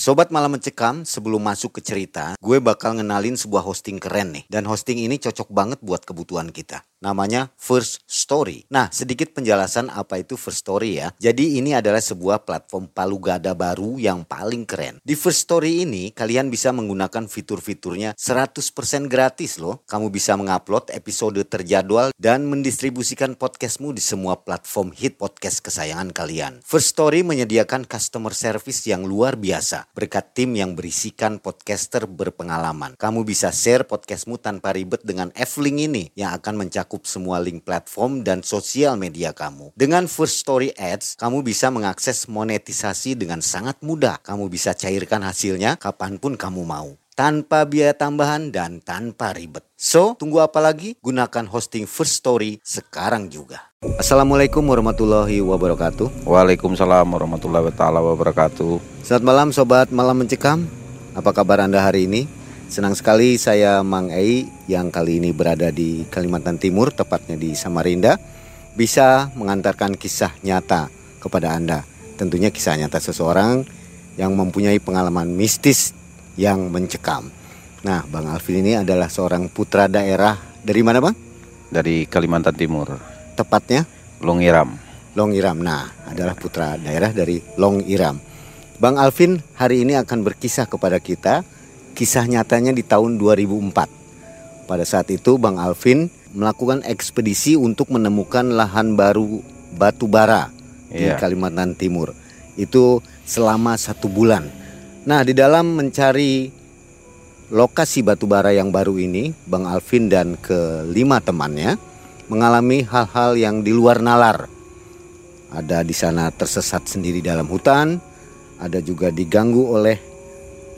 Sobat Malam Mencekam, sebelum masuk ke cerita, gue bakal ngenalin sebuah hosting keren nih. Dan hosting ini cocok banget buat kebutuhan kita. Namanya First Story. Nah, sedikit penjelasan apa itu First Story ya. Jadi ini adalah sebuah platform palu gada baru yang paling keren. Di First Story ini, kalian bisa menggunakan fitur-fiturnya 100% gratis loh. Kamu bisa mengupload episode terjadwal dan mendistribusikan podcastmu di semua platform hit podcast kesayangan kalian. First Story menyediakan customer service yang luar biasa berkat tim yang berisikan podcaster berpengalaman. Kamu bisa share podcastmu tanpa ribet dengan F-Link ini yang akan mencakup semua link platform dan sosial media kamu. Dengan First Story Ads, kamu bisa mengakses monetisasi dengan sangat mudah. Kamu bisa cairkan hasilnya kapan pun kamu mau tanpa biaya tambahan dan tanpa ribet. So, tunggu apa lagi? Gunakan hosting First Story sekarang juga. Assalamualaikum warahmatullahi wabarakatuh. Waalaikumsalam warahmatullahi wabarakatuh. Selamat malam sobat Malam Mencekam. Apa kabar Anda hari ini? Senang sekali saya Mang Ei yang kali ini berada di Kalimantan Timur, tepatnya di Samarinda, bisa mengantarkan kisah nyata kepada Anda. Tentunya kisah nyata seseorang yang mempunyai pengalaman mistis yang mencekam. Nah, Bang Alvin ini adalah seorang putra daerah dari mana, Bang? Dari Kalimantan Timur, Tepatnya Longiram. Longiram. Nah, adalah putra daerah dari Longiram. Bang Alvin hari ini akan berkisah kepada kita kisah nyatanya di tahun 2004. Pada saat itu Bang Alvin melakukan ekspedisi untuk menemukan lahan baru batu bara di Iya. Kalimantan Timur. Itu selama satu bulan. Nah, di dalam mencari lokasi batu bara yang baru ini, Bang Alvin dan kelima temannya mengalami hal-hal yang di luar nalar. Ada di sana tersesat sendiri dalam hutan, ada juga diganggu oleh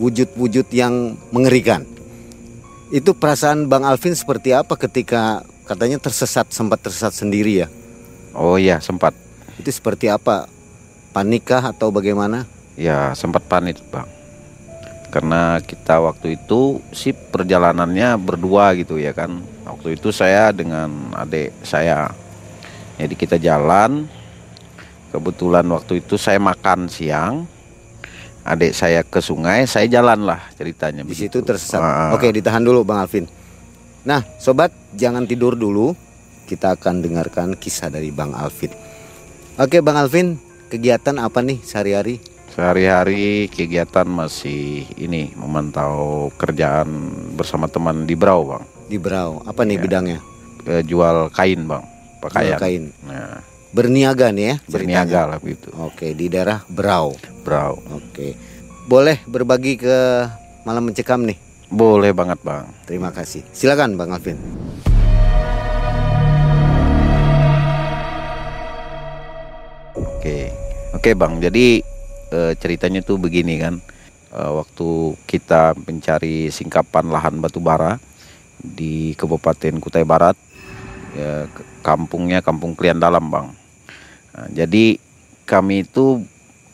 wujud-wujud yang mengerikan. Itu perasaan Bang Alvin seperti apa ketika katanya tersesat sempat tersesat sendiri ya? Oh iya, sempat. Itu seperti apa? Panikkah atau bagaimana? Ya, sempat panik, Bang. Karena kita waktu itu sih perjalanannya berdua gitu ya kan. Waktu itu saya dengan adik saya. Jadi kita jalan. Kebetulan waktu itu saya makan siang. Adik saya ke sungai, saya jalan lah ceritanya. Di situ tersesat. Ah. Oke, ditahan dulu Bang Alvin. Nah, sobat, jangan tidur dulu. Kita akan dengarkan kisah dari Bang Alvin. Oke, Bang Alvin, kegiatan apa nih sehari-hari? Sehari-hari kegiatan masih ini memantau kerjaan bersama teman di Brau, Bang. Di Brau. Apa nih Ya. bidangnya? Eh, jual kain, Bang. Jual Pakaian. kain. Nah, Berniaga nih ya ceritanya. berniaga lah begitu. Oke, di daerah Brau. Brau. Oke. Boleh berbagi ke malam mencekam nih. Boleh banget, Bang. Terima kasih. Silakan Bang Alvin. Oke. Oke, Bang. Jadi eh, ceritanya tuh begini kan. Eh, waktu kita mencari singkapan lahan batu bara di Kabupaten Kutai Barat, ke- kampungnya Kampung Klian Dalam, Bang. Nah, jadi kami itu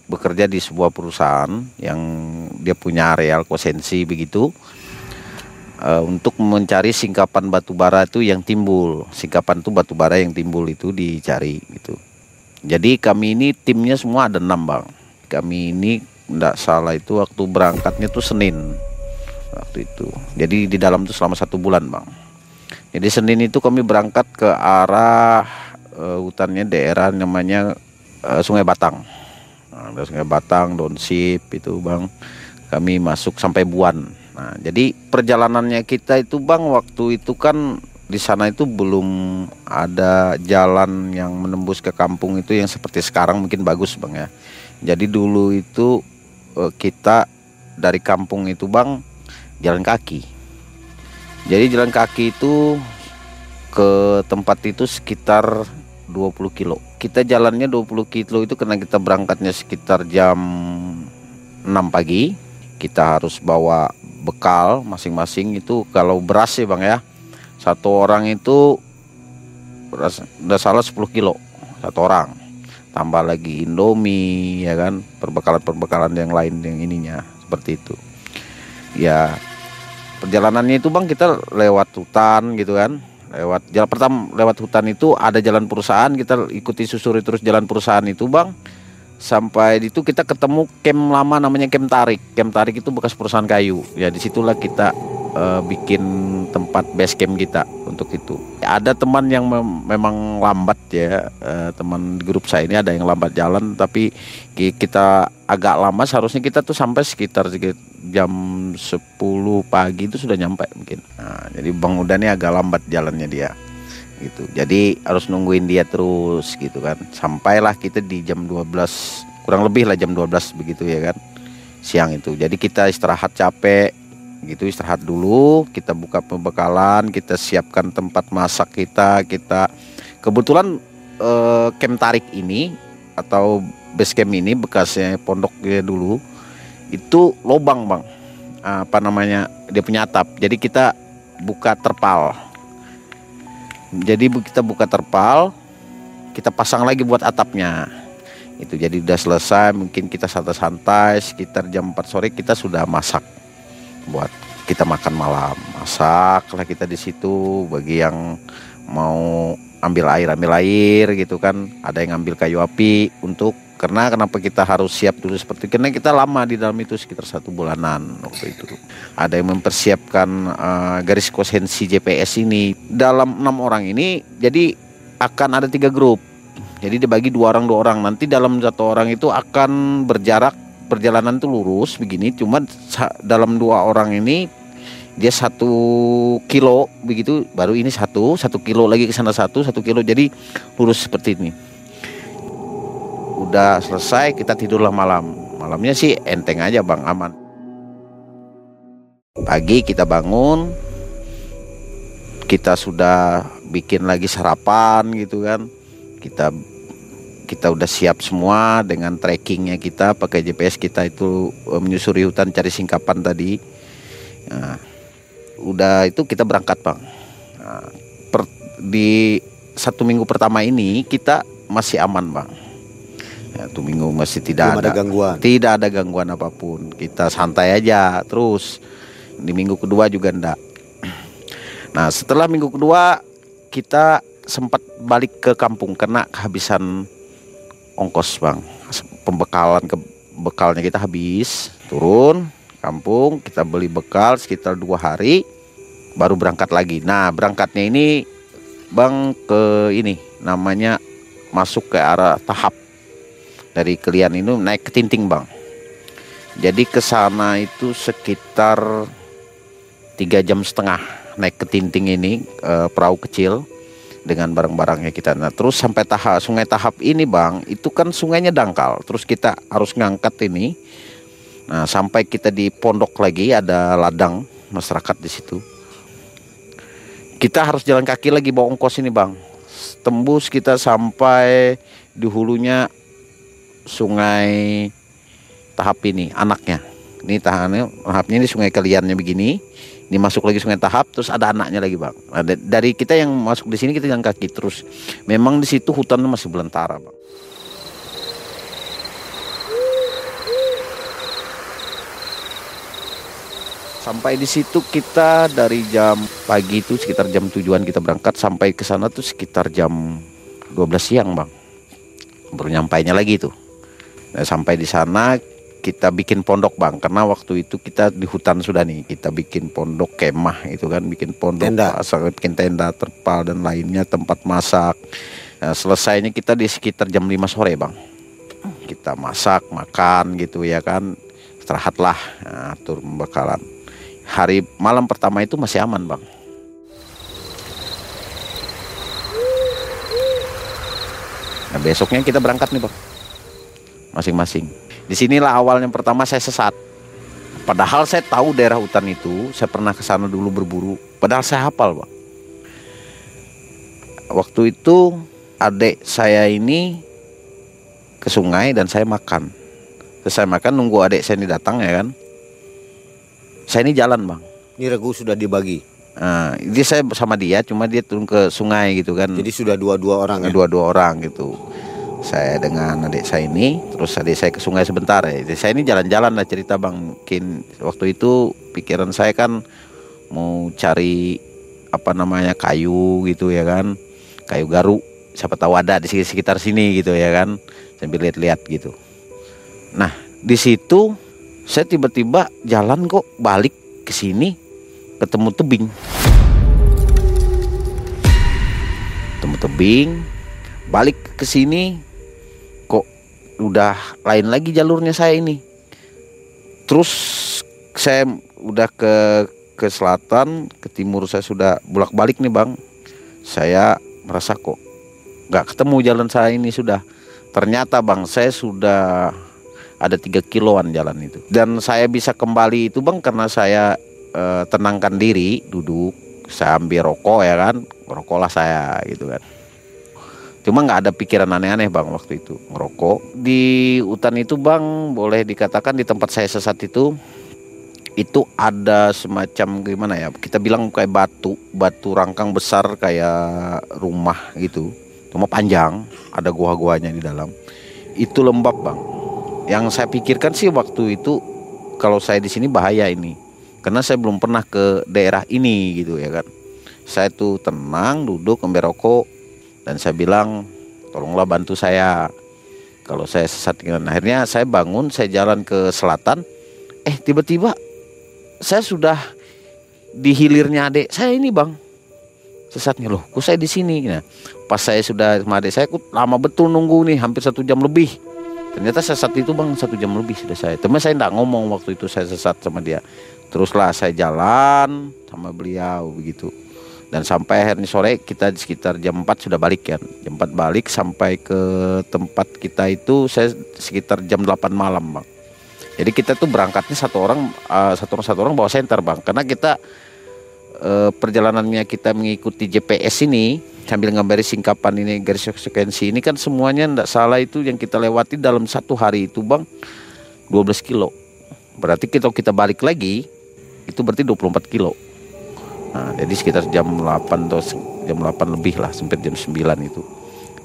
bekerja di sebuah perusahaan yang dia punya areal kosensi begitu eh, untuk mencari singkapan batu bara itu yang timbul. Singkapan itu batu bara yang timbul itu dicari gitu. Jadi kami ini timnya semua ada enam bang. Kami ini tidak salah itu waktu berangkatnya tuh Senin waktu itu. Jadi di dalam tuh selama satu bulan bang. Jadi Senin itu kami berangkat ke arah eh, hutannya daerah namanya eh, Sungai Batang. Nah, Sungai Batang, Donsip itu bang. Kami masuk sampai Buan. Nah, jadi perjalanannya kita itu bang waktu itu kan di sana itu belum ada jalan yang menembus ke kampung itu yang seperti sekarang mungkin bagus bang ya. Jadi dulu itu eh, kita dari kampung itu bang jalan kaki. Jadi jalan kaki itu ke tempat itu sekitar 20 kilo. Kita jalannya 20 kilo itu karena kita berangkatnya sekitar jam 6 pagi. Kita harus bawa bekal masing-masing itu kalau beras sih Bang ya. Satu orang itu beras udah salah 10 kilo satu orang. Tambah lagi Indomie ya kan, perbekalan-perbekalan yang lain yang ininya seperti itu. Ya perjalanannya itu bang kita lewat hutan gitu kan? Lewat jalan pertama lewat hutan itu ada jalan perusahaan kita ikuti susuri terus jalan perusahaan itu bang sampai itu kita ketemu kem lama namanya kem tarik. Kem tarik itu bekas perusahaan kayu. Ya di situlah kita uh, bikin tempat base camp kita untuk itu. Ada teman yang mem memang lambat ya uh, teman grup saya ini ada yang lambat jalan tapi kita agak lama. Seharusnya kita tuh sampai sekitar jam 10 pagi itu sudah nyampe mungkin. Nah, jadi Bang Uda ini agak lambat jalannya dia gitu. Jadi harus nungguin dia terus gitu kan. Sampailah kita di jam 12 kurang lebih lah jam 12 begitu ya kan siang itu. Jadi kita istirahat capek gitu istirahat dulu kita buka pembekalan kita siapkan tempat masak kita kita kebetulan eh, tarik ini atau base camp ini bekasnya pondoknya dulu itu lobang bang. Apa namanya? Dia punya atap. Jadi kita buka terpal jadi kita buka terpal kita pasang lagi buat atapnya. Itu jadi udah selesai mungkin kita santai-santai sekitar jam 4 sore kita sudah masak. Buat kita makan malam. Masak lah kita di situ bagi yang mau ambil air ambil air gitu kan. Ada yang ambil kayu api untuk karena kenapa kita harus siap dulu seperti karena kita lama di dalam itu sekitar satu bulanan waktu itu. Ada yang mempersiapkan uh, garis kosensi GPS ini. Dalam enam orang ini jadi akan ada tiga grup. Jadi dibagi dua orang dua orang. Nanti dalam satu orang itu akan berjarak perjalanan itu lurus begini. Cuma dalam dua orang ini dia satu kilo begitu. Baru ini satu satu kilo lagi ke sana satu satu kilo. Jadi lurus seperti ini udah selesai kita tidurlah malam. Malamnya sih enteng aja bang aman. Pagi kita bangun. Kita sudah bikin lagi sarapan gitu kan. Kita kita udah siap semua dengan trackingnya kita pakai GPS kita itu eh, menyusuri hutan cari singkapan tadi. Nah, udah itu kita berangkat bang. Nah, per, di satu minggu pertama ini kita masih aman bang ya, tuh minggu masih tidak Belum ada, ada gangguan. tidak ada gangguan apa pun. Kita santai aja terus. Di minggu kedua juga ndak. Nah setelah minggu kedua kita sempat balik ke kampung. Karena kehabisan ongkos bang. Pembekalan ke bekalnya kita habis. Turun kampung kita beli bekal sekitar dua hari baru berangkat lagi. Nah berangkatnya ini bang ke ini namanya masuk ke arah tahap dari Kelian ini naik ke Tinting bang jadi ke sana itu sekitar tiga jam setengah naik ke Tinting ini e, perahu kecil dengan barang-barangnya kita. Nah, terus sampai tahap sungai tahap ini, Bang, itu kan sungainya dangkal. Terus kita harus ngangkat ini. Nah, sampai kita di pondok lagi ada ladang masyarakat di situ. Kita harus jalan kaki lagi bawa ongkos ini, Bang. Tembus kita sampai di hulunya sungai tahap ini anaknya. Ini tahannya tahapnya ini sungai kaliannya begini. Ini masuk lagi sungai tahap terus ada anaknya lagi bang. Nah, dari kita yang masuk di sini kita jalan kaki terus. Memang di situ hutan masih belantara bang. Sampai di situ kita dari jam pagi itu sekitar jam tujuan kita berangkat sampai ke sana tuh sekitar jam 12 siang bang. Baru nyampainya lagi tuh sampai di sana kita bikin pondok bang. Karena waktu itu kita di hutan sudah nih. Kita bikin pondok kemah itu kan bikin pondok tenda. asal bikin tenda terpal dan lainnya tempat masak. Nah, selesainya kita di sekitar jam 5 sore bang. Kita masak makan gitu ya kan. Istirahatlah. Nah, atur pembekalan hari malam pertama itu masih aman bang. Nah besoknya kita berangkat nih bang masing-masing. Di sinilah awal yang pertama saya sesat. Padahal saya tahu daerah hutan itu, saya pernah ke sana dulu berburu. Padahal saya hafal, Bang. Waktu itu adik saya ini ke sungai dan saya makan. Terus saya makan nunggu adik saya ini datang ya kan. Saya ini jalan, Bang. Ini regu sudah dibagi. Nah, jadi saya sama dia, cuma dia turun ke sungai gitu kan. Jadi sudah dua-dua orang ya. dua-dua orang gitu saya dengan adik saya ini terus adik saya ke sungai sebentar ya. Jadi saya ini jalan-jalan lah cerita bang mungkin waktu itu pikiran saya kan mau cari apa namanya kayu gitu ya kan. Kayu garu siapa tahu ada di sekitar sini gitu ya kan. Sambil lihat-lihat gitu. Nah di situ saya tiba-tiba jalan kok balik ke sini ketemu tebing. Ketemu tebing balik ke sini udah lain lagi jalurnya saya ini. Terus saya udah ke ke selatan ke timur saya sudah bolak balik nih bang. Saya merasa kok nggak ketemu jalan saya ini sudah. Ternyata bang saya sudah ada tiga kiloan jalan itu. Dan saya bisa kembali itu bang karena saya eh, tenangkan diri duduk saya ambil rokok ya kan rokoklah saya gitu kan Cuma nggak ada pikiran aneh-aneh bang waktu itu. Ngerokok di hutan itu bang boleh dikatakan di tempat saya sesat itu itu ada semacam gimana ya kita bilang kayak batu batu rangkang besar kayak rumah gitu. Cuma panjang ada gua-guanya di dalam. Itu lembab bang. Yang saya pikirkan sih waktu itu kalau saya di sini bahaya ini. Karena saya belum pernah ke daerah ini gitu ya kan. Saya tuh tenang duduk ambil rokok dan saya bilang tolonglah bantu saya. Kalau saya sesat dengan akhirnya saya bangun saya jalan ke selatan. Eh tiba-tiba saya sudah di hilirnya adik saya ini bang. Sesatnya loh kok saya di sini? Nah pas saya sudah sama adik saya kok lama betul nunggu nih hampir satu jam lebih. Ternyata sesat itu bang satu jam lebih sudah saya. Teman saya tidak ngomong waktu itu saya sesat sama dia. Teruslah saya jalan sama beliau begitu dan sampai akhirnya sore kita di sekitar jam 4 sudah balik kan jam 4 balik sampai ke tempat kita itu saya sekitar jam 8 malam bang. Jadi kita tuh berangkatnya satu orang uh, satu orang satu orang bawa senter bang. Karena kita uh, perjalanannya kita mengikuti GPS ini sambil ngambari singkapan ini garis frekuensi ini kan semuanya tidak salah itu yang kita lewati dalam satu hari itu bang. 12 kilo. Berarti kita kita balik lagi itu berarti 24 kilo Nah, jadi sekitar jam 8 atau jam 8 lebih lah sampai jam 9 itu.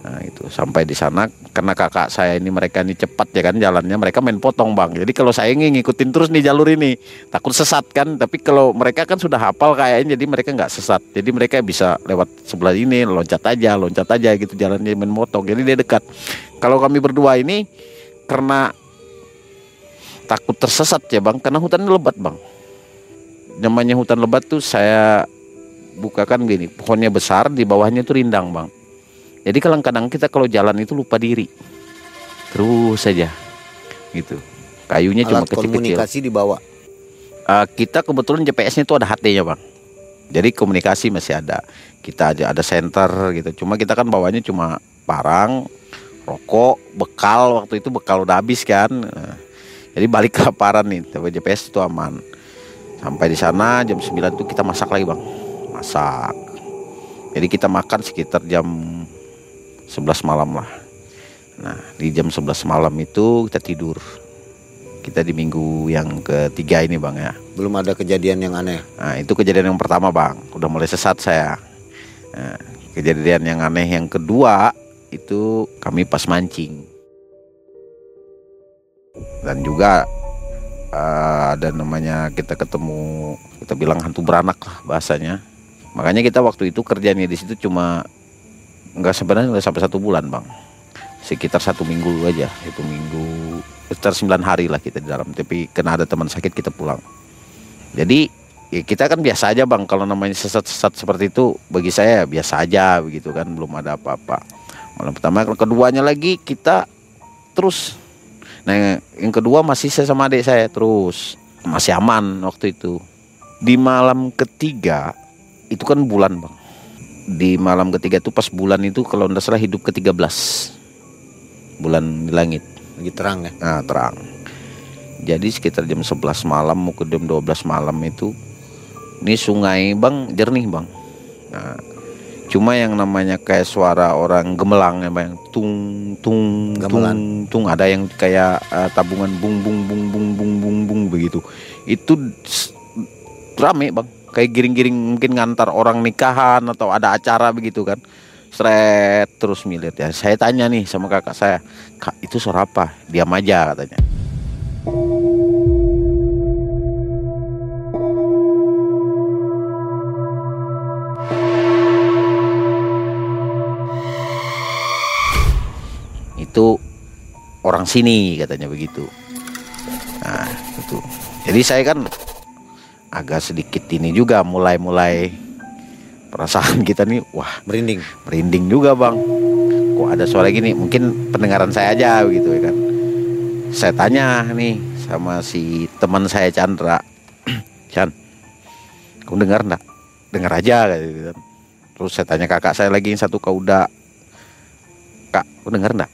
Nah, itu sampai di sana karena kakak saya ini mereka ini cepat ya kan jalannya mereka main potong bang. Jadi kalau saya ingin ngikutin terus nih jalur ini takut sesat kan. Tapi kalau mereka kan sudah hafal kayaknya jadi mereka nggak sesat. Jadi mereka bisa lewat sebelah ini loncat aja loncat aja gitu jalannya main potong jadi dia dekat. Kalau kami berdua ini karena takut tersesat ya bang. Karena hutannya lebat bang namanya hutan lebat tuh saya bukakan gini pohonnya besar di bawahnya tuh rindang bang. Jadi kadang-kadang kita kalau jalan itu lupa diri. Terus saja gitu. Kayunya Alat cuma kecil-kecil. komunikasi dibawa. Uh, kita kebetulan GPS-nya itu ada HT-nya bang. Jadi komunikasi masih ada. Kita aja ada center gitu. Cuma kita kan bawanya cuma parang rokok bekal. Waktu itu bekal udah habis kan. Nah, jadi balik kelaparan nih. Tapi GPS itu aman sampai di sana jam 9 itu kita masak lagi bang masak jadi kita makan sekitar jam 11 malam lah nah di jam 11 malam itu kita tidur kita di minggu yang ketiga ini bang ya Belum ada kejadian yang aneh. Nah, itu kejadian yang pertama, Bang. Udah mulai sesat saya. Nah, kejadian yang aneh yang kedua itu kami pas mancing. Dan juga eh, ada namanya kita ketemu kita bilang hantu beranak lah bahasanya. Makanya kita waktu itu kerjanya di situ cuma nggak sebenarnya nggak sampai satu bulan, Bang. Sekitar satu minggu aja, itu minggu sekitar 9 hari lah kita di dalam. Tapi kena ada teman sakit kita pulang. Jadi ya kita kan biasa aja bang kalau namanya sesat-sesat seperti itu bagi saya biasa aja begitu kan belum ada apa-apa. Malam pertama keduanya lagi kita terus. Nah yang kedua masih saya sama adik saya terus masih aman waktu itu. Di malam ketiga itu kan bulan bang. Di malam ketiga itu pas bulan itu kalau tidak salah hidup ke 13 bulan di langit. Lagi terang ya. Nah, terang. jadi sekitar jam 11 malam mau ke jam 12 malam itu ini sungai bang jernih bang nah cuma yang namanya kayak suara orang gemelang ya bang tung tung Gamelan. tung tung. Ada yang kayak eh, tabungan bung bung bung bung bung bung bung begitu. Itu rame bang. Kayak giring-giring mungkin ngantar orang nikahan atau ada acara begitu kan. Seret terus milir ya. Saya tanya nih sama kakak saya kak itu suara apa? Diam aja katanya itu orang sini katanya begitu. Nah itu. Jadi saya kan agak sedikit ini juga mulai-mulai perasaan kita nih wah Merinding. merinding juga bang. Kok ada suara gini? Mungkin pendengaran saya aja gitu ya kan. Saya tanya nih sama si teman saya Chandra. Chan kamu dengar enggak dengar aja gitu kan. Terus saya tanya kakak saya lagi yang satu kau udah kak kamu dengar enggak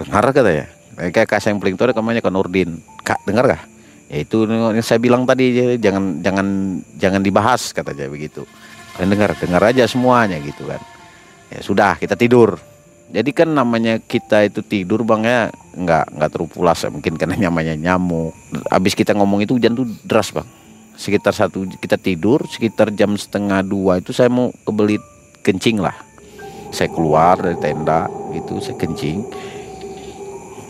dengar katanya kayak kakak saya yang paling tua namanya Kak Nurdin. Kak dengar gak ya itu yang saya bilang tadi jangan jangan jangan dibahas katanya begitu. Kalian dengar dengar aja semuanya gitu kan. Ya sudah kita tidur. Jadi kan namanya kita itu tidur bang ya nggak nggak terupulas ya. mungkin karena namanya nyamuk. Habis kita ngomong itu hujan tuh deras bang. Sekitar satu kita tidur sekitar jam setengah dua itu saya mau kebelit kencing lah. Saya keluar dari tenda gitu saya kencing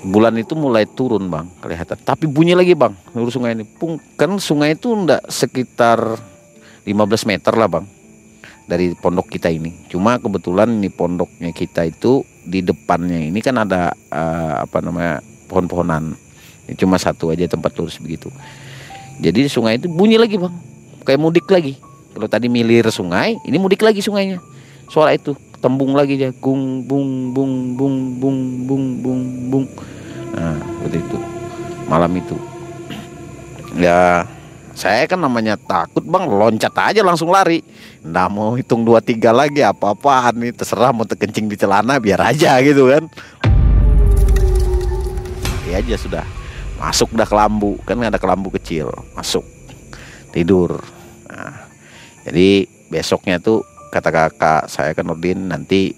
bulan itu mulai turun bang kelihatan. Tapi bunyi lagi bang lurus sungai ini. Pung, kan sungai itu ndak sekitar 15 meter lah bang dari pondok kita ini. Cuma kebetulan ini pondoknya kita itu di depannya ini kan ada eh, apa namanya pohon-pohonan. Ini cuma satu aja tempat lurus begitu. Jadi sungai itu bunyi lagi bang kayak mudik lagi. Kalau tadi milir sungai ini mudik lagi sungainya. Suara itu tembung lagi ya gung bung bung bung bung bung bung bung. Nah seperti itu. Malam itu. Ya saya kan namanya takut bang. Loncat aja langsung lari. Nggak mau hitung dua tiga lagi apa apaan nih. Terserah mau terkencing di celana biar aja gitu kan. Ya aja sudah. Masuk dah kelambu kan ada kelambu kecil. Masuk. Tidur. Nah, jadi besoknya tuh kata kakak saya kan Nurdin nanti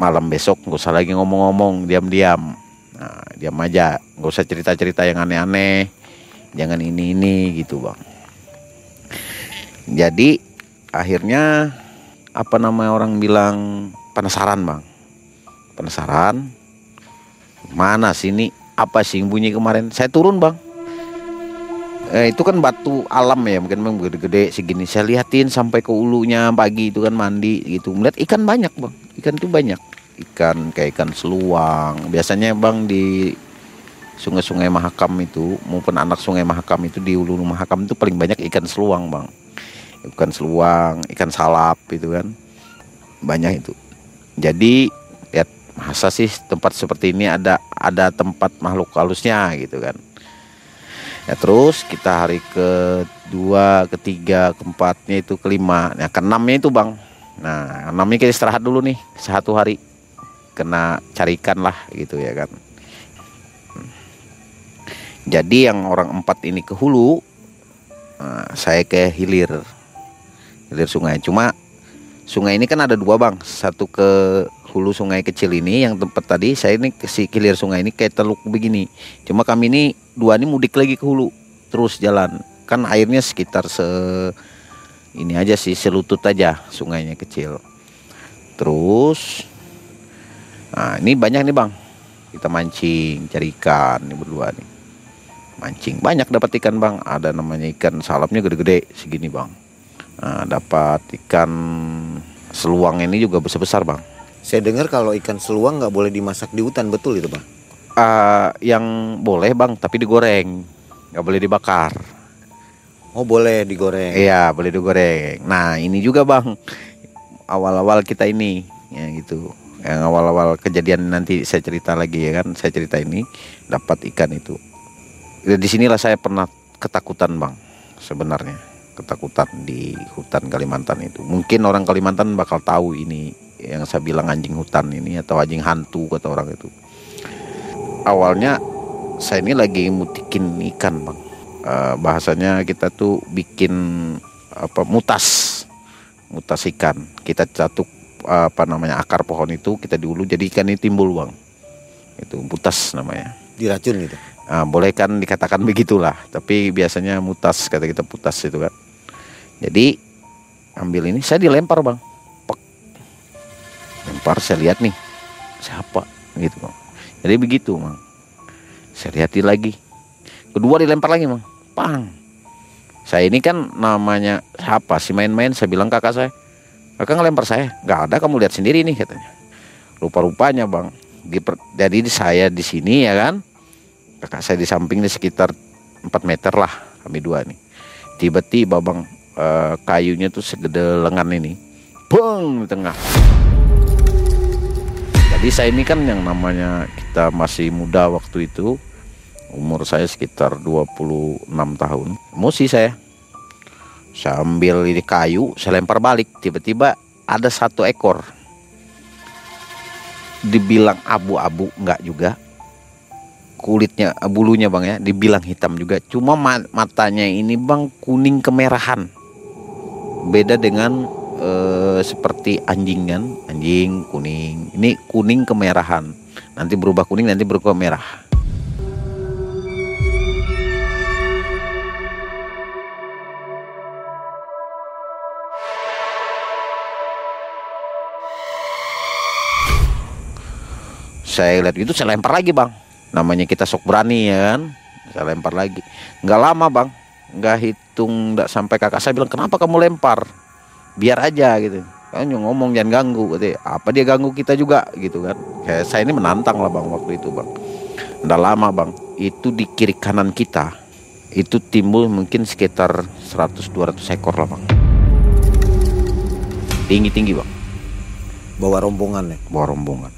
malam besok nggak usah lagi ngomong-ngomong diam-diam. Nah, diam aja. Nggak usah cerita-cerita yang aneh-aneh. Jangan ini ini gitu bang. Jadi akhirnya apa namanya orang bilang penasaran bang. Penasaran? Mana sini? Apa sih bunyi kemarin? Saya turun bang eh, itu kan batu alam ya mungkin memang gede-gede segini. Saya liatin sampai ke ulunya pagi itu kan mandi gitu. Melihat ikan banyak bang. Ikan itu banyak. Ikan kayak ikan seluang. Biasanya bang di sungai-sungai Mahakam itu maupun anak sungai Mahakam itu di ulu Mahakam itu paling banyak ikan seluang bang. Ikan seluang ikan salap itu kan. Banyak itu. Jadi lihat masa sih tempat seperti ini ada ada tempat makhluk halusnya gitu kan ya terus kita hari kedua ketiga keempatnya itu kelima. Nah keenamnya itu bang. Nah enamnya kita istirahat dulu nih satu hari. Kena carikan lah gitu ya kan. Jadi yang orang empat ini ke hulu nah, saya ke hilir. Hilir sungai. Cuma sungai ini kan ada dua bang. Satu ke hulu sungai kecil ini yang tempat tadi saya ini si hilir sungai ini kayak teluk begini. Cuma kami ini dua ini mudik lagi ke hulu terus jalan. Kan airnya sekitar se ini aja sih selutut aja sungainya kecil. Terus nah ini banyak nih bang. Kita mancing cari ikan ini berdua nih. Mancing. Banyak dapat ikan bang. Ada namanya ikan salapnya gede-gede segini bang. Nah, dapat ikan seluang ini juga besar-besar bang Saya dengar kalau ikan seluang nggak boleh dimasak di hutan, betul itu bang? Ah, yang boleh bang tapi digoreng. Nggak boleh dibakar. Oh boleh digoreng. iya boleh digoreng. Nah ini juga bang. Awal-awal kita ini ya gitu. Yang awal-awal kejadian nanti saya cerita lagi ya kan? Saya cerita ini dapat ikan itu. Ya, di sinilah saya pernah ketakutan bang sebenarnya. Ketakutan di hutan Kalimantan itu. Mungkin orang Kalimantan bakal tahu ini yang saya bilang anjing hutan ini atau anjing hantu kata orang itu. Awalnya saya ini lagi mutikin ikan bang. Uh, bahasanya kita tuh bikin apa mutas. Mutas ikan. Kita catuk apa namanya akar pohon itu kita diulu jadi ikan ini timbul bang. Itu mutas namanya. Diracun gitu? Uh, boleh kan dikatakan begitulah. Tapi biasanya mutas kata kita putas itu kan. Jadi ambil ini saya dilempar bang. Lempar saya lihat nih siapa? Gitu bang. Jadi begitu bang saya lihat lagi. Kedua dilempar lagi bang pang. Saya ini kan namanya siapa sih main-main? Saya bilang kakak saya. Kakak ngelempar saya. Nggak ada kamu lihat sendiri nih katanya. Rupa-rupanya bang. Di, jadi saya di sini ya kan? Kakak saya di samping ini sekitar 4 meter lah kami dua nih. Tiba-tiba bang eh, kayunya tuh segede lengan ini. Bang tengah jadi saya ini kan yang namanya kita masih muda waktu itu. Umur saya sekitar 26 tahun. Emosi saya. Saya ambil ini kayu saya lempar balik. Tiba-tiba ada satu ekor. Dibilang abu-abu enggak juga. Kulitnya bulunya bang ya dibilang hitam juga. Cuma matanya ini bang kuning kemerahan. Beda dengan eh, seperti anjing kan? Anjing kuning. Ini kuning kemerahan. Nanti berubah kuning nanti berubah merah. Saya lihat itu saya lempar lagi bang. Namanya kita sok berani ya kan? Saya lempar lagi. Nggak lama bang. Nggak hitung nggak sampai kakak saya bilang kenapa kamu lempar biar aja gitu. Kan ngomong jangan ganggu gitu apa dia ganggu kita juga? Gitu kan. Kayak saya ini menantang lah bang waktu itu bang. Nggak lama bang itu di kiri kanan kita itu timbul mungkin sekitar 100-200 ekor lah bang. Tinggi-tinggi bang. Bawa rombongan ya? Bawa rombongan.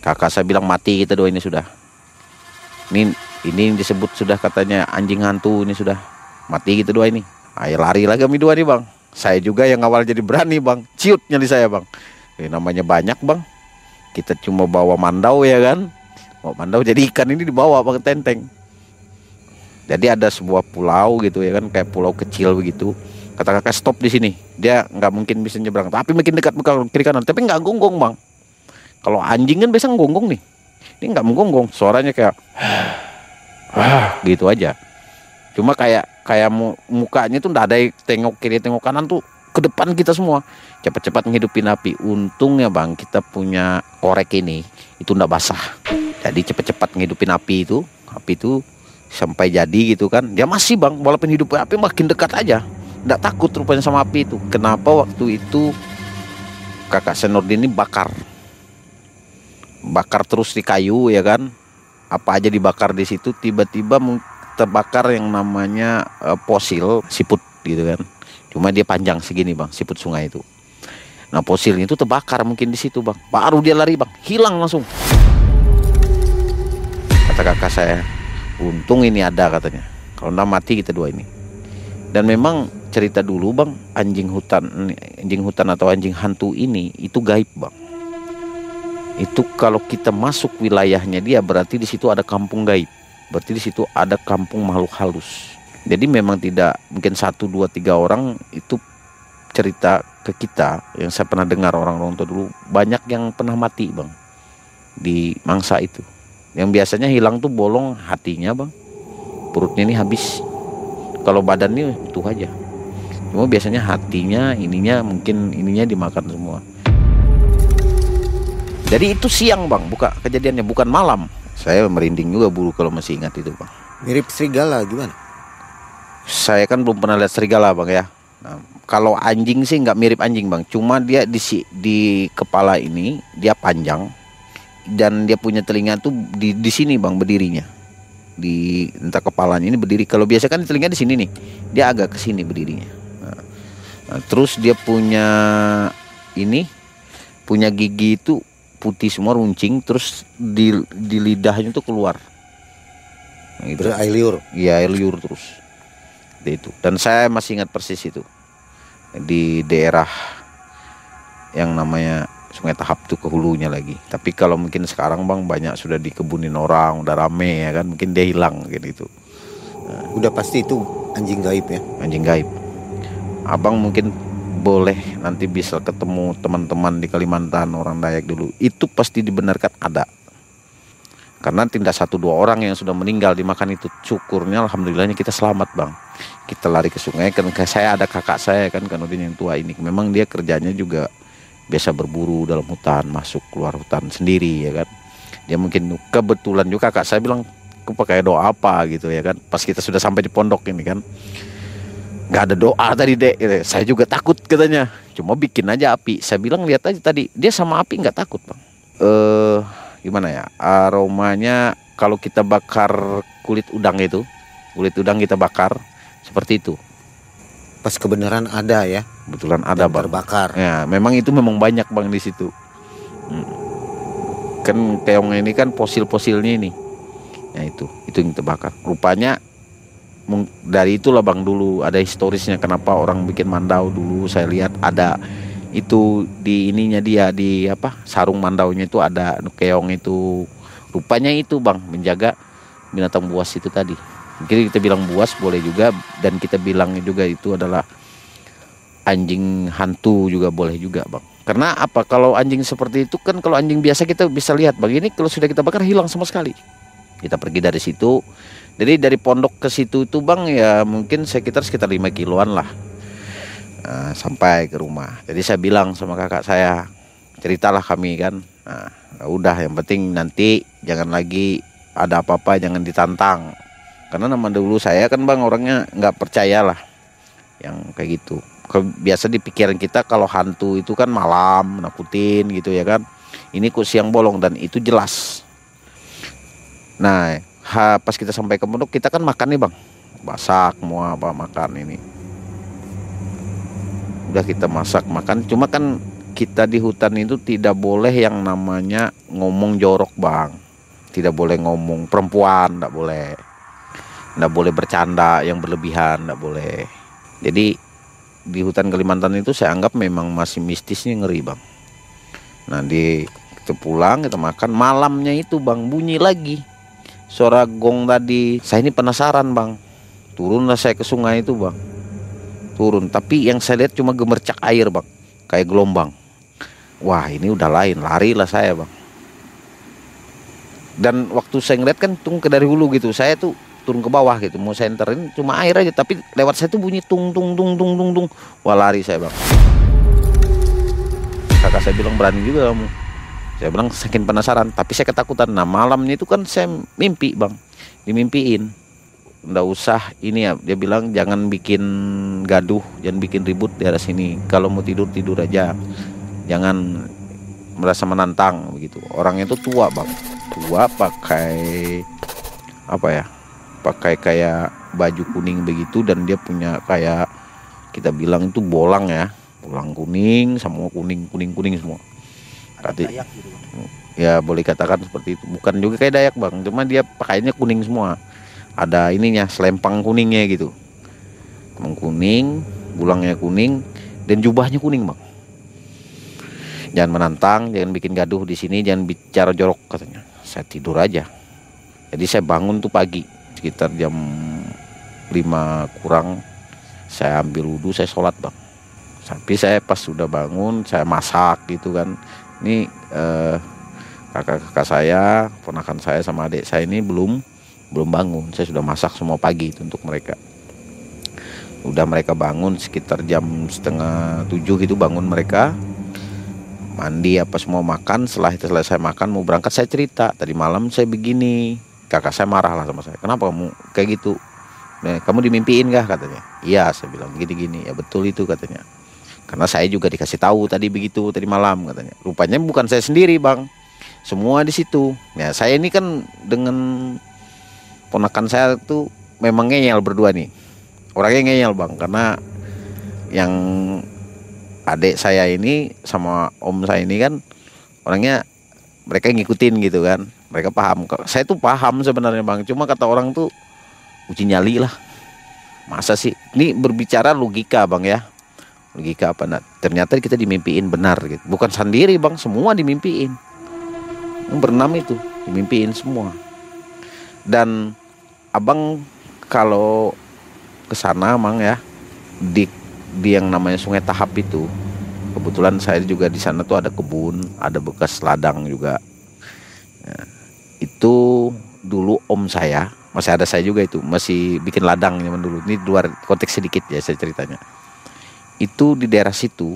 Kakak saya bilang mati kita dua ini sudah. Ini ini disebut sudah katanya anjing hantu ini sudah. Mati gitu dua ini. Ayo lari lagi kami dua nih bang saya juga yang awal jadi berani bang. Ciut nyali saya bang. Ini namanya banyak bang. Kita cuma bawa mandau ya kan? Bawa mandau jadi ikan ini dibawa pakai tenteng. Jadi ada sebuah pulau gitu ya kan? Kayak pulau kecil begitu. Kata kakak stop di sini. Dia nggak mungkin bisa nyebrang. Tapi makin dekat ke kiri kanan. Tapi nggak gonggong bang. Kalau anjing kan biasa gonggong nih. Ini nggak menggonggong suaranya kayak gitu aja. Cuma kayak kayak mukanya tuh ndak ada tengok kiri tengok kanan tuh ke depan kita semua. Cepat-cepat menghidupin api. Untungnya bang kita punya korek ini. Itu ndak basah. Jadi cepat-cepat menghidupin api itu api itu sampai jadi gitu kan. Dia masih bang walaupun hidup api makin dekat aja. Ndak takut rupanya sama api itu. Kenapa waktu itu kakak Senordin ini bakar? Bakar terus di kayu ya kan? Apa aja dibakar di situ tiba-tiba terbakar yang namanya uh, fosil siput gitu kan. Cuma dia panjang segini bang siput sungai itu. Nah fosilnya itu terbakar mungkin di situ bang. Baru dia lari bang. Hilang langsung. Kata kakak saya untung ini ada katanya. Kalau nggak mati kita dua ini. Dan memang cerita dulu bang anjing hutan anjing hutan atau anjing hantu ini itu gaib bang. Itu kalau kita masuk wilayahnya dia berarti di situ ada kampung gaib berarti di situ ada kampung makhluk halus. Jadi memang tidak mungkin satu dua tiga orang itu cerita ke kita. Yang saya pernah dengar orang-orang tua dulu banyak yang pernah mati bang di mangsa itu. Yang biasanya hilang tuh bolong hatinya bang. Perutnya ini habis. Kalau badannya utuh aja. Cuma biasanya hatinya ininya mungkin ininya dimakan semua. Jadi itu siang bang, buka kejadiannya bukan malam. Saya merinding juga buru kalau masih ingat itu bang. Mirip serigala gimana? Saya kan belum pernah lihat serigala bang ya. Nah, kalau anjing sih nggak mirip anjing bang, cuma dia di di kepala ini dia panjang dan dia punya telinga tuh di di sini bang berdirinya di entah kepalanya ini berdiri. Kalau biasa kan telinga di sini nih, dia agak ke sini berdirinya. Nah, nah, terus dia punya ini punya gigi itu putih semua runcing terus di di lidahnya tuh keluar. Nah, gitu. air liur? Iya air liur terus. Itu. Dan saya masih ingat persis itu. Di daerah yang namanya sungai tahap tuh ke hulunya lagi. Tapi kalau mungkin sekarang bang banyak sudah dikebunin orang udah rame ya kan? Mungkin dia hilang gitu itu. Udah pasti itu anjing gaib ya. anjing gaib. Abang mungkin boleh nanti bisa ketemu teman-teman di Kalimantan orang Dayak dulu. Itu pasti dibenarkan ada. Karena tidak satu dua orang yang sudah meninggal dimakan itu. Syukurnya alhamdulillahnya kita selamat bang. Kita lari ke sungai kan saya ada kakak saya kan kan udah yang tua ini. Memang dia kerjanya juga biasa berburu dalam hutan masuk keluar hutan sendiri ya kan. Dia mungkin kebetulan juga kakak saya bilang aku pakai doa apa? gitu ya kan. Pas kita sudah sampai di pondok ini kan nggak ada doa tadi dek. Gitu. saya juga takut katanya. Cuma bikin aja api. Saya bilang lihat aja tadi. Dia sama api nggak takut bang. Eh gimana ya? Aromanya kalau kita bakar kulit udang itu kulit udang kita bakar seperti itu. Pas kebenaran ada ya. kebetulan ada dan bang. Terbakar. ya memang itu memang banyak bang di situ. Hmm. kan keong ini kan fosil-fosilnya ini. Ya itu. Itu yang terbakar. Rupanya dari itulah bang dulu ada historisnya kenapa orang bikin mandau dulu. Saya lihat ada itu di ininya dia di apa sarung mandaunya itu ada keong itu. Rupanya itu bang menjaga binatang buas itu tadi. Mungkin kita bilang buas boleh juga dan kita bilang juga itu adalah anjing hantu juga boleh juga bang. Karena apa? Kalau anjing seperti itu kan kalau anjing biasa kita bisa lihat bang. Ini kalau sudah kita bakar hilang sama sekali. Kita pergi dari situ jadi dari pondok ke situ itu bang ya mungkin sekitar sekitar 5 kiloan lah Nah, sampai ke rumah. Jadi saya bilang sama kakak saya ceritalah kami kan. Nah, ya udah yang penting nanti jangan lagi ada apa-apa jangan ditantang. Karena nama dulu saya kan bang orangnya nggak percaya lah yang kayak gitu. Biasa di pikiran kita kalau hantu itu kan malam nakutin gitu ya kan. Ini kok siang bolong dan itu jelas. Nah ha, pas kita sampai ke pondok kita kan makan nih bang. Masak mau apa makan ini. Udah kita masak makan. Cuma kan kita di hutan itu tidak boleh yang namanya ngomong jorok bang. Tidak boleh ngomong perempuan tidak boleh. Tidak boleh bercanda yang berlebihan tidak boleh. Jadi di hutan Kalimantan itu saya anggap memang masih mistisnya ngeri bang. Di kita pulang kita makan. Malamnya itu bang bunyi lagi suara gong tadi. Saya ini penasaran bang. Turunlah saya ke sungai itu bang. Turun. Tapi yang saya lihat cuma gemercak air bang. Kayak gelombang. Wah ini udah lain. Lari lah saya bang. Dan waktu saya ngeliat kan tung ke dari hulu gitu. Saya tuh turun ke bawah gitu. Mau saya enterin cuma air aja. Tapi lewat saya tuh bunyi tung tung tung tung tung tung. Wah lari saya bang. Kakak saya bilang berani juga kamu saya bilang saking penasaran tapi saya ketakutan. Nah malamnya itu kan saya mimpi bang. Dimimpiin. Nggak usah ini ya dia bilang jangan bikin gaduh jangan bikin ribut di daerah sini. Kalau mau tidur tidur aja. Jangan merasa menantang begitu. Orang itu tua bang. Tua pakai apa ya pakai kayak baju kuning begitu dan dia punya kayak kita bilang itu bolang ya. Bolang kuning semua kuning kuning kuning semua Berarti- ya boleh katakan seperti itu. Bukan juga kayak dayak bang. Cuma dia pakainya kuning semua. Ada ininya selempang kuningnya gitu. Emang kuning bulangnya kuning dan jubahnya kuning bang. Jangan menantang jangan bikin gaduh di sini jangan bicara jorok katanya. Saya tidur aja. Jadi saya bangun tuh pagi sekitar jam 5 kurang. Saya ambil wudhu saya sholat bang. Tapi saya pas sudah bangun saya masak gitu kan ini eh, kakak-kakak saya ponakan saya sama adik saya ini belum belum bangun. Saya sudah masak semua pagi itu untuk mereka. Udah mereka bangun sekitar jam setengah tujuh itu bangun mereka. Mandi apa semua makan. Setelah itu selesai makan mau berangkat saya cerita. Tadi malam saya begini. Kakak saya marah lah sama saya. Kenapa kamu kayak gitu? Nah, kamu dimimpiin kah? katanya. Iya saya bilang. Gini gini ya betul itu katanya karena saya juga dikasih tahu tadi begitu tadi malam katanya. Rupanya bukan saya sendiri bang. Semua di situ. Ya saya ini kan dengan ponakan saya tuh memang ngeyel berdua nih. Orangnya ngeyel bang. Karena yang adik saya ini sama om saya ini kan orangnya mereka ngikutin gitu kan. Mereka paham. Saya tuh paham sebenarnya bang. Cuma kata orang tuh uji nyali lah. Masa sih? Ini berbicara logika bang ya logika apa nah, ternyata kita dimimpiin benar gitu. Bukan sendiri bang. Semua dimimpiin. Yang berenam itu dimimpiin semua. Dan abang kalau ke sana mang ya di di yang namanya Sungai Tahap itu kebetulan saya juga di sana tuh ada kebun ada bekas ladang juga. Nah, itu dulu om saya masih ada saya juga itu masih bikin ladang zaman dulu. Ini luar konteks sedikit ya saya ceritanya itu di daerah situ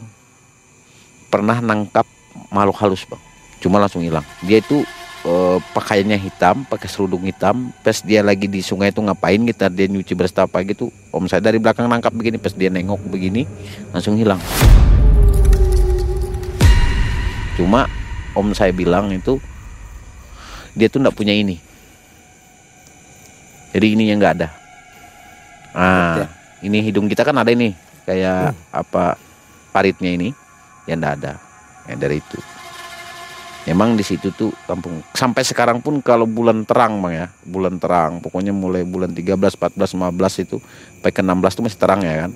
pernah nangkap makhluk halus bang. Cuma langsung hilang. Dia itu uh, pakaiannya hitam pakai serudung hitam. Pas dia lagi di sungai itu ngapain kita dia nyuci beras apa gitu. Om saya dari belakang nangkap begini pas dia nengok begini langsung hilang. Cuma om saya bilang itu dia tuh nggak punya ini. Jadi ini yang nggak ada. Ah ini hidung kita kan ada ini kayak hmm. apa paritnya ini yang nggak ada ya dari itu Memang di situ tuh kampung sampai sekarang pun kalau bulan terang bang ya, bulan terang, pokoknya mulai bulan 13, 14, 15 itu sampai ke 16 tuh masih terang ya kan.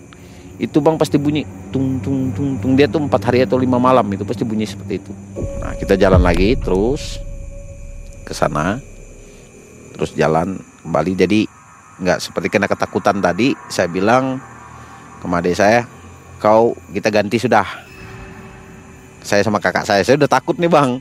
Itu bang pasti bunyi tung tung tung tung dia tuh empat hari atau lima malam itu pasti bunyi seperti itu. Nah kita jalan lagi terus ke sana, terus jalan kembali jadi nggak seperti kena ketakutan tadi. Saya bilang ke saya, kau kita ganti sudah. Saya sama kakak saya saya udah takut nih bang.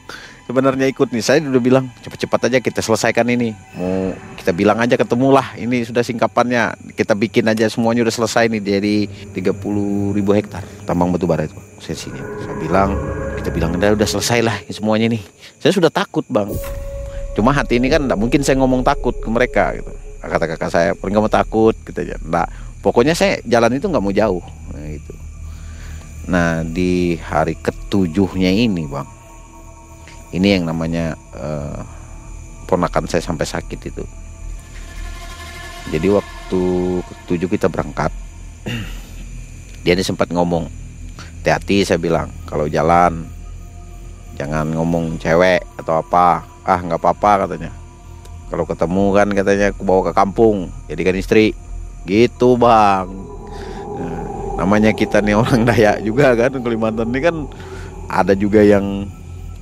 Sebenarnya ikut nih. Saya udah bilang cepat-cepat aja kita selesaikan ini. Mau kita bilang aja ketemu lah ini sudah singkapannya. Kita bikin aja semuanya udah selesai nih jadi 30 ribu hektar. Tambang batu bara itu sesinya. Saya bilang kita bilang udah udah selesai lah semuanya nih. Saya sudah takut bang. Cuma hati ini kan enggak mungkin saya ngomong takut ke mereka gitu. Kata kakak saya nggak mau takut gitu aja enggak pokoknya saya jalan itu nggak mau jauh. Nah, gitu. Nah di hari ketujuhnya ini bang. Ini yang namanya uh, Ponakan saya sampai sakit itu. Jadi waktu ketujuh kita berangkat Dia ini sempat ngomong Hati-hati saya bilang Kalau jalan Jangan ngomong cewek atau apa. Ah nggak apa-apa katanya. Kalau ketemu kan katanya aku bawa ke kampung Jadikan istri Gitu bang. Namanya kita nih orang Dayak juga kan Kalimantan ini kan ada juga yang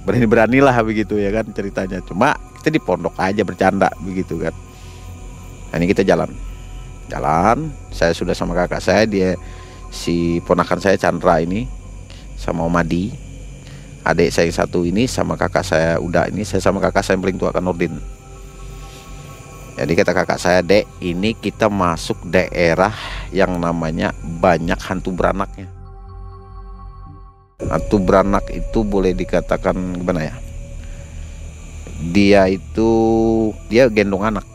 berani-berani lah begitu ya kan ceritanya. Cuma kita di pondok aja bercanda begitu kan. Nah, ini kita jalan. Jalan saya sudah sama kakak saya dia si ponakan saya Chandra ini sama Om Adi. Adik saya yang satu ini sama kakak saya udah ini saya sama kakak saya yang paling tua kan Nurdin jadi kata kakak saya, Dek, ini kita masuk daerah yang namanya banyak hantu beranaknya. Hantu beranak itu boleh dikatakan gimana ya? Dia itu dia gendong anak.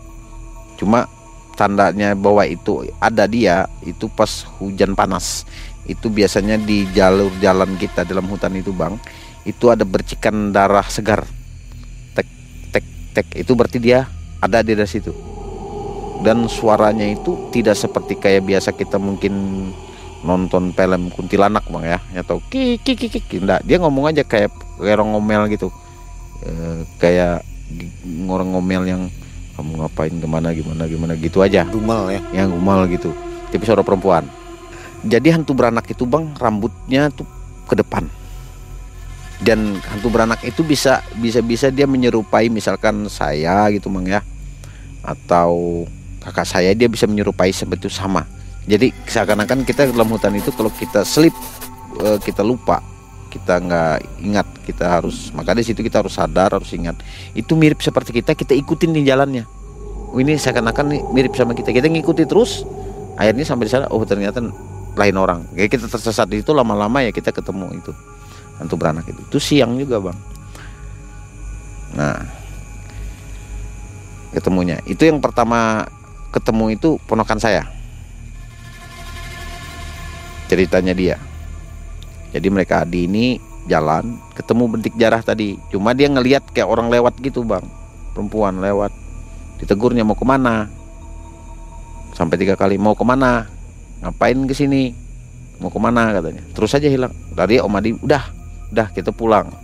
Cuma tandanya bahwa itu ada dia itu pas hujan panas. Itu biasanya di jalur jalan kita dalam hutan itu, Bang. Itu ada bercikan darah segar. Tek tek tek itu berarti dia ada di dalam situ. Dan suaranya itu tidak seperti kayak biasa kita mungkin nonton film kuntilanak bang ya. Atau kiki kiki kiki enggak dia ngomong aja kayak kayak orang ngomel gitu. E, kayak orang ngomel yang kamu ngapain ke mana gimana gimana gitu aja. Gumal ya. Yang gumal gitu. Tapi suara perempuan. Jadi hantu beranak itu bang rambutnya tuh ke depan. Dan hantu beranak itu bisa bisa bisa dia menyerupai misalkan saya gitu bang ya atau kakak saya dia bisa menyerupai itu sama. Jadi seakan-akan kita dalam hutan itu kalau kita slip eh, kita lupa kita nggak ingat kita harus maka di situ kita harus sadar harus ingat. Itu mirip seperti kita kita ikutin di jalannya. Ini seakan-akan mirip sama kita. Kita ngikuti terus akhirnya sampai di sana oh ternyata lain orang. Kayak kita tersesat di situ lama-lama ya kita ketemu itu hantu beranak itu. Itu siang juga bang. Nah ketemunya. Itu yang pertama ketemu itu ponokan saya. Ceritanya dia. Jadi mereka di ini jalan ketemu bentik jarah tadi. Cuma dia ngelihat kayak orang lewat gitu bang. Perempuan lewat. Ditegurnya mau ke mana? Sampai tiga kali mau ke mana? Ngapain ke sini? Mau ke mana? katanya. Terus saja hilang. Tadi Om Adi udah udah kita pulang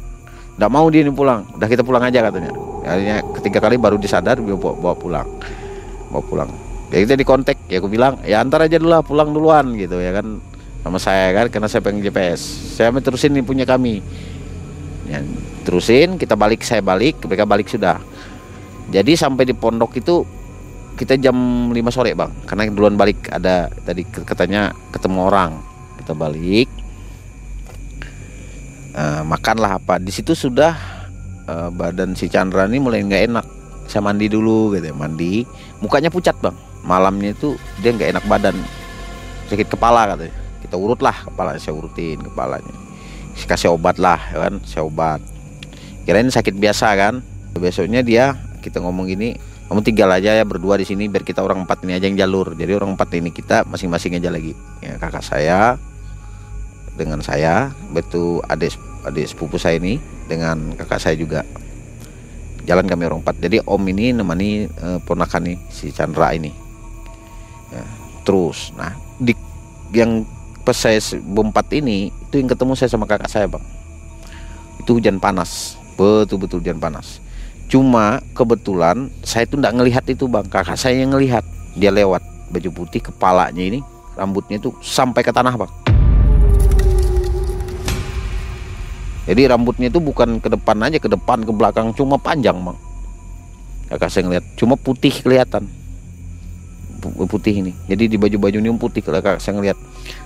Tidak mau dia ini pulang. Udah kita pulang aja katanya. Akhirnya ketiga kali baru disadar dia bawa, bawa pulang. Bawa pulang. Ya kita di kontak ya aku bilang ya antar aja dulu lah pulang duluan gitu ya kan. Sama saya kan karena saya pengen GPS saya terusin ini punya kami. Ya, terusin kita balik saya balik mereka balik sudah. Jadi sampai di pondok itu kita jam 5 sore bang. Karena duluan balik ada tadi katanya ketemu orang. Kita balik uh, makanlah apa. Di situ sudah uh, badan si Chandra ini mulai nggak enak. Saya mandi dulu gitu ya mandi. Mukanya pucat bang. Malamnya itu dia nggak enak badan. Sakit kepala katanya. Kita urut lah kepala saya urutin kepalanya. Saya kasih obat lah ya kan? Saya obat. Kirain sakit biasa kan? Besoknya dia kita ngomong gini kamu tinggal aja ya berdua di sini biar kita orang empat ini aja yang jalur. Jadi orang empat ini kita masing-masing aja lagi. Ya kakak saya dengan saya betul adik adik sepupu saya ini dengan kakak saya juga. Jalan kami orang empat jadi om ini nemani uh, ponakan nih si Chandra ini. Ya, terus. Nah di yang pas saya bompat ini itu yang ketemu saya sama kakak saya bang. Itu hujan panas. Betul-betul hujan panas. Cuma kebetulan saya itu tidak ngelihat itu bang. Kakak saya yang ngelihat. Dia lewat baju putih kepalanya ini rambutnya itu sampai ke tanah bang jadi rambutnya itu bukan ke depan aja ke depan ke belakang cuma panjang bang kakak saya ngelihat cuma putih kelihatan. Putih ini. Jadi di baju-baju ini putih kakak saya ngeliat.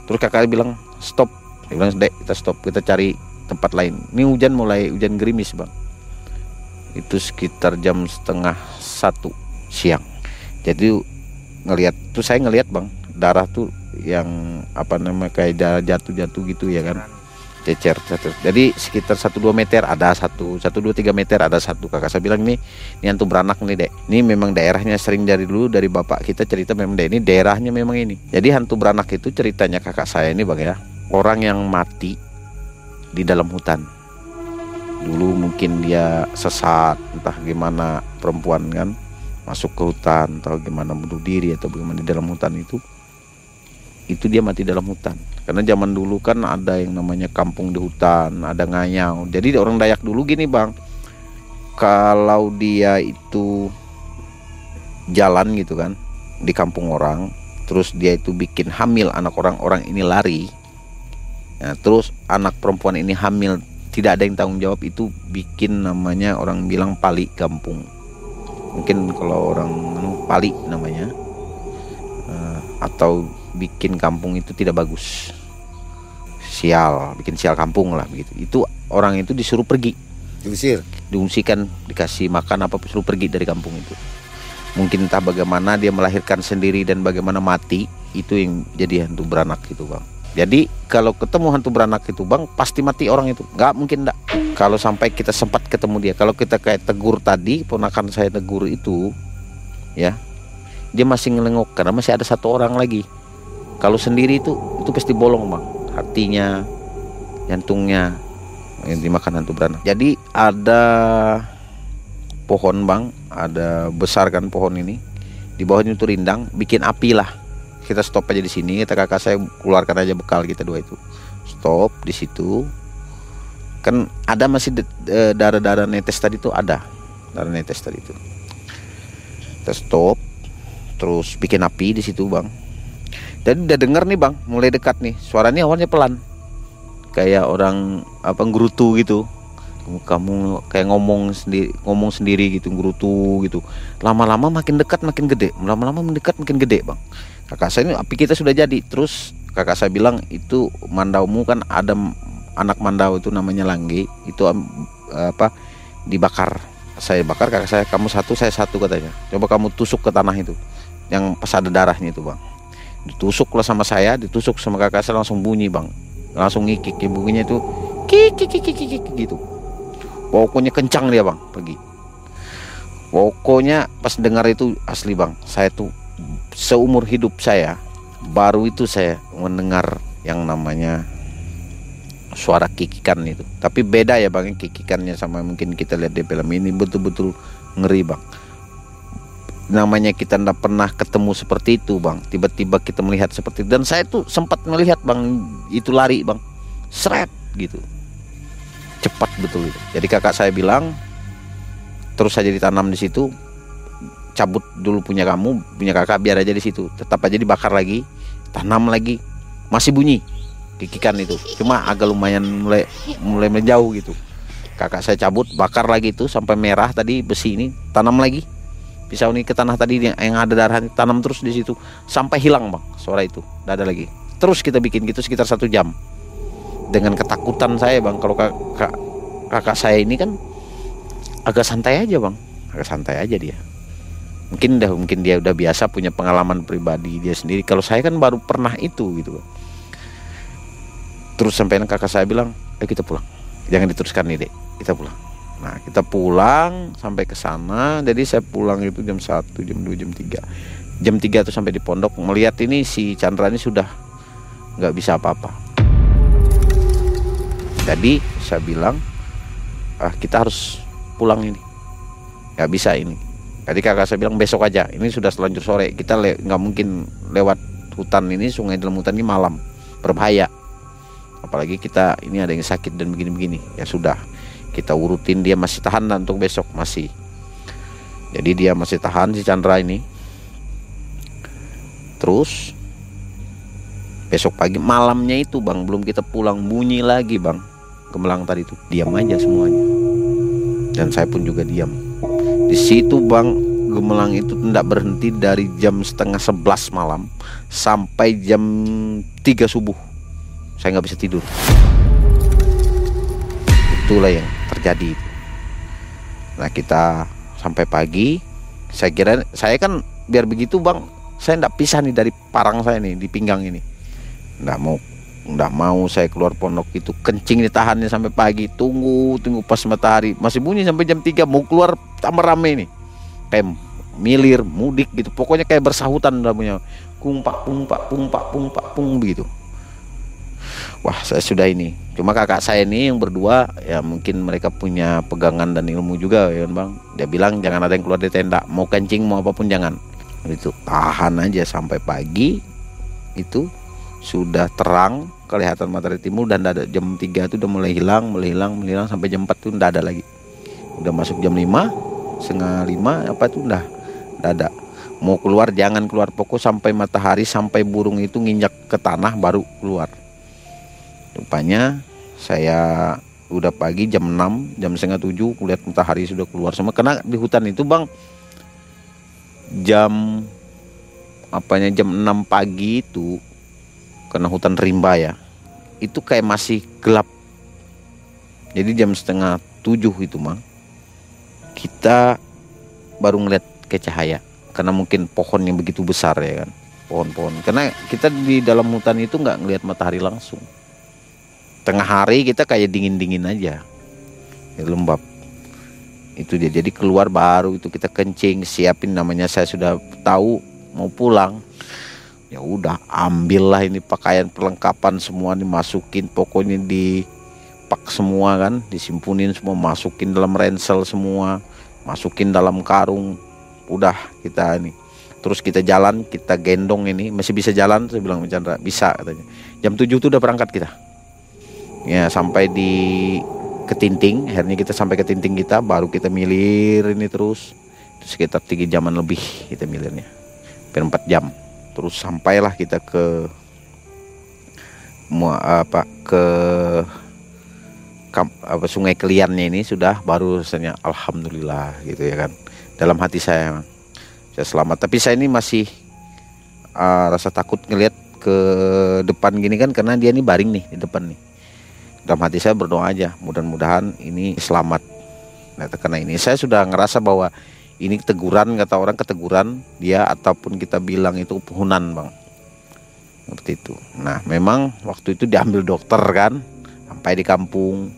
Terus kakak bilang stop. Dia bilang dek kita stop kita cari tempat lain. Ini hujan mulai hujan gerimis bang. Itu sekitar jam setengah satu siang. Jadi ngelihat tuh saya ngelihat bang darah tuh yang apa namanya kayak jatuh-jatuh gitu ya kan cecer, cecer. Jadi sekitar 1-2 meter ada satu, 1-2-3 meter ada satu. Kakak saya bilang nih, ini antum beranak nih dek. Ini memang daerahnya sering dari dulu dari bapak kita cerita memang dek ini daerahnya memang ini. Jadi hantu beranak itu ceritanya kakak saya ini bang ya, orang yang mati di dalam hutan. Dulu mungkin dia sesat, entah gimana perempuan kan masuk ke hutan atau gimana bunuh diri atau bagaimana di dalam hutan itu itu dia mati dalam hutan. Karena zaman dulu kan ada yang namanya kampung di hutan ada ngayau. Jadi orang Dayak dulu gini bang. Kalau dia itu jalan gitu kan di kampung orang terus dia itu bikin hamil anak orang orang ini lari ya, terus anak perempuan ini hamil tidak ada yang tanggung jawab itu bikin namanya orang bilang pali kampung. Mungkin kalau orang anu, pali namanya uh, atau bikin kampung itu tidak bagus. Sial bikin sial kampung lah begitu. Itu orang itu disuruh pergi. Diusir? Diungsikan dikasih makan apa suruh pergi dari kampung itu. Mungkin entah bagaimana dia melahirkan sendiri dan bagaimana mati itu yang jadi hantu beranak itu bang. Jadi kalau ketemu hantu beranak itu bang pasti mati orang itu. Nggak mungkin enggak kalau sampai kita sempat ketemu dia kalau kita kayak tegur tadi ponakan saya tegur itu ya dia masih ngelengok karena masih ada satu orang lagi kalau sendiri itu itu pasti bolong bang. Hatinya jantungnya yang dimakan hantu beranak. Jadi ada pohon bang. Ada besar kan pohon ini. Di bawahnya itu rindang bikin api lah. Kita stop aja di sini. Kita kakak saya keluarkan aja bekal kita dua itu. Stop di situ. Kan ada masih e, darah-darah netes tadi itu ada. Darah netes tadi itu kita stop. Terus bikin api di situ bang jadi udah denger nih bang. Mulai dekat nih. Suaranya awalnya pelan. Kayak orang apa ngerutu gitu. Kamu kayak ngomong sendiri ngomong sendiri gitu ngerutu gitu. Lama-lama makin dekat makin gede. Lama-lama mendekat makin gede bang. Kakak saya ini api kita sudah jadi. Terus kakak saya bilang itu mandaumu kan ada anak mandau itu namanya langge. Itu apa dibakar. Saya bakar kakak saya kamu satu saya satu katanya. Coba kamu tusuk ke tanah itu yang pas ada darahnya itu bang ditusuk lah sama saya ditusuk sama kakak saya langsung bunyi bang. Langsung ngikik ya bunyinya itu kik kik kik kik, kik gitu. Pokoknya kencang dia bang pergi. Pokoknya pas dengar itu asli bang saya tuh seumur hidup saya baru itu saya mendengar yang namanya suara kikikan itu. Tapi beda ya bang kikikannya sama mungkin kita lihat di film ini betul-betul ngeri bang namanya kita tidak pernah ketemu seperti itu bang. Tiba-tiba kita melihat seperti itu. Dan saya tuh sempat melihat bang itu lari bang. Seret gitu. Cepat betul itu. Jadi kakak saya bilang terus saja ditanam di situ cabut dulu punya kamu punya kakak biar aja di situ. Tetap aja dibakar lagi tanam lagi. Masih bunyi kikikan itu. Cuma agak lumayan mulai mulai menjauh gitu. Kakak saya cabut bakar lagi itu sampai merah tadi besi ini tanam lagi pisau ini ke tanah tadi yang, ada darah tanam terus di situ. Sampai hilang bang suara itu. Tidak ada lagi. Terus kita bikin gitu sekitar satu jam. Dengan ketakutan saya bang kalau kakak kakak saya ini kan agak santai aja bang. Agak santai aja dia. Mungkin dah mungkin dia udah biasa punya pengalaman pribadi dia sendiri. Kalau saya kan baru pernah itu gitu terus sampai kakak saya bilang eh kita pulang. Jangan diteruskan nih dek. Kita pulang nah kita pulang sampai ke sana jadi saya pulang itu jam 1 jam 2 jam 3 jam 3 tuh sampai di pondok melihat ini si Chandra ini sudah nggak bisa apa-apa jadi saya bilang ah kita harus pulang ini nggak bisa ini Tadi kakak saya bilang besok aja. Ini sudah selanjut sore. Kita nggak mungkin lewat hutan ini, sungai dalam hutan ini malam. Berbahaya. Apalagi kita ini ada yang sakit dan begini-begini. Ya sudah. Kita urutin dia masih tahan dan untuk besok masih. Jadi dia masih tahan si Chandra ini. Terus besok pagi malamnya itu bang belum kita pulang bunyi lagi bang gemelang tadi itu diam aja semuanya dan saya pun juga diam di situ bang gemelang itu tidak berhenti dari jam setengah sebelas malam sampai jam 3 subuh. Saya nggak bisa tidur. Itulah yang terjadi. Nah kita sampai pagi. Saya kira saya kan biar begitu bang, saya tidak pisah nih dari parang saya nih di pinggang ini. Nggak mau nggak mau saya keluar pondok itu kencing ditahannya sampai pagi tunggu tunggu pas matahari masih bunyi sampai jam 3 mau keluar tambah rame nih kayak milir mudik gitu pokoknya kayak bersahutan punya kumpak pumpak pumpak pumpak pung begitu wah saya sudah ini. Cuma kakak saya ini yang berdua ya mungkin mereka punya pegangan dan ilmu juga ya kan bang? Dia bilang jangan ada yang keluar dari tenda. Mau kencing mau apa pun jangan. Itu tahan aja sampai pagi. Itu sudah terang kelihatan matahari timur dan ada jam 3 itu udah mulai hilang mulai hilang mulai hilang sampai jam 4 itu udah ada lagi. Udah masuk jam 5 setengah 5 apa itu udah ada. Mau keluar jangan keluar pokok sampai matahari sampai burung itu nginjak ke tanah baru keluar rupanya saya udah pagi jam 6 jam setengah 7 kulihat matahari sudah keluar semua. Karena di hutan itu bang jam apanya jam 6 pagi itu karena hutan rimba ya itu kayak masih gelap. Jadi jam setengah tujuh itu mah kita baru ngeliat ke cahaya. Karena mungkin pohon yang begitu besar ya kan pohon-pohon. Karena kita di dalam hutan itu nggak ngeliat matahari langsung tengah hari kita kayak dingin-dingin aja. Ya, lembab. Itu dia. Jadi keluar baru itu kita kencing siapin namanya. Saya sudah tahu mau pulang. Ya udah ambillah ini pakaian perlengkapan semua dimasukin. Pokoknya di pak semua kan disimpunin semua masukin dalam ransel semua masukin dalam karung. Udah kita ini. Terus kita jalan kita gendong ini. Masih bisa jalan? Saya bilang Chandra. Bisa katanya. Jam 7 itu udah berangkat kita ya sampai di ketinting. Akhirnya kita sampai ke tinting kita baru kita milir ini terus. Itu sekitar tiga jaman lebih kita milirnya. Hampir 4 jam. Terus sampailah kita ke apa ke apa sungai Keliannya ini. Sudah baru rasanya alhamdulillah gitu ya kan. Dalam hati saya saya selamat. Tapi saya ini masih uh, rasa takut ngelihat ke depan gini kan karena dia ini baring nih di depan nih dalam hati saya berdoa aja mudah-mudahan ini selamat. Nah karena ini saya sudah ngerasa bahwa ini teguran kata orang keteguran dia ataupun kita bilang itu puhunan bang. Seperti itu. Nah memang waktu itu diambil dokter kan. Sampai di kampung.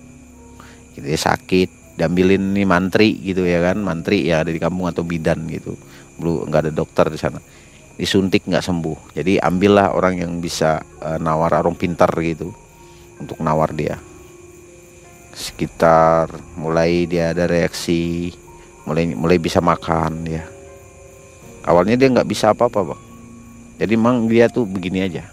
Gitu ya sakit. Diambilin nih mantri gitu ya kan. Mantri ya ada di kampung atau bidan gitu. Belum nggak ada dokter di sana. Disuntik nggak sembuh. Jadi ambillah orang yang bisa uh, nawar orang pintar gitu untuk nawar dia. Sekitar mulai dia ada reaksi mulai mulai bisa makan ya. Awalnya dia nggak bisa apa-apa bang jadi memang dia tuh begini aja.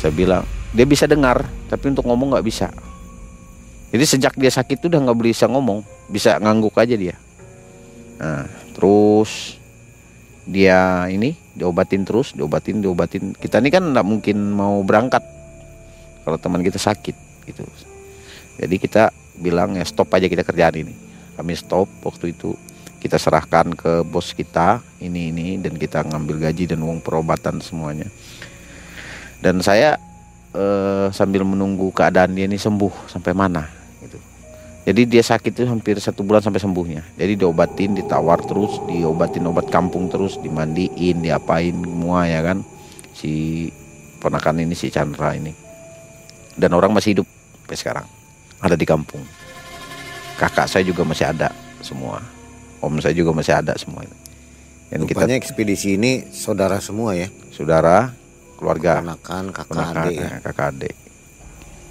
Saya bilang dia bisa dengar tapi untuk ngomong nggak bisa. Jadi sejak dia sakit tuh udah nggak bisa ngomong bisa ngangguk aja dia. Nah terus dia ini diobatin terus diobatin diobatin. Kita ini kan nggak mungkin mau berangkat kalau teman kita sakit gitu. Jadi kita bilang ya stop aja kita kerjaan ini. Kami stop waktu itu kita serahkan ke bos kita ini ini dan kita ngambil gaji dan uang perobatan semuanya. Dan saya eh, sambil menunggu keadaan dia ini sembuh sampai mana jadi dia sakit itu hampir satu bulan sampai sembuhnya. Jadi diobatin ditawar terus diobatin obat kampung terus dimandiin diapain semua ya kan? Si ponakan ini si Chandra ini. Dan orang masih hidup sampai sekarang. Ada di kampung. Kakak saya juga masih ada semua. Om saya juga masih ada semua itu. Dan Rupanya kita ekspedisi ini saudara semua ya? Saudara keluarga. Ponakan kakak adik ya. Eh, kakak adik.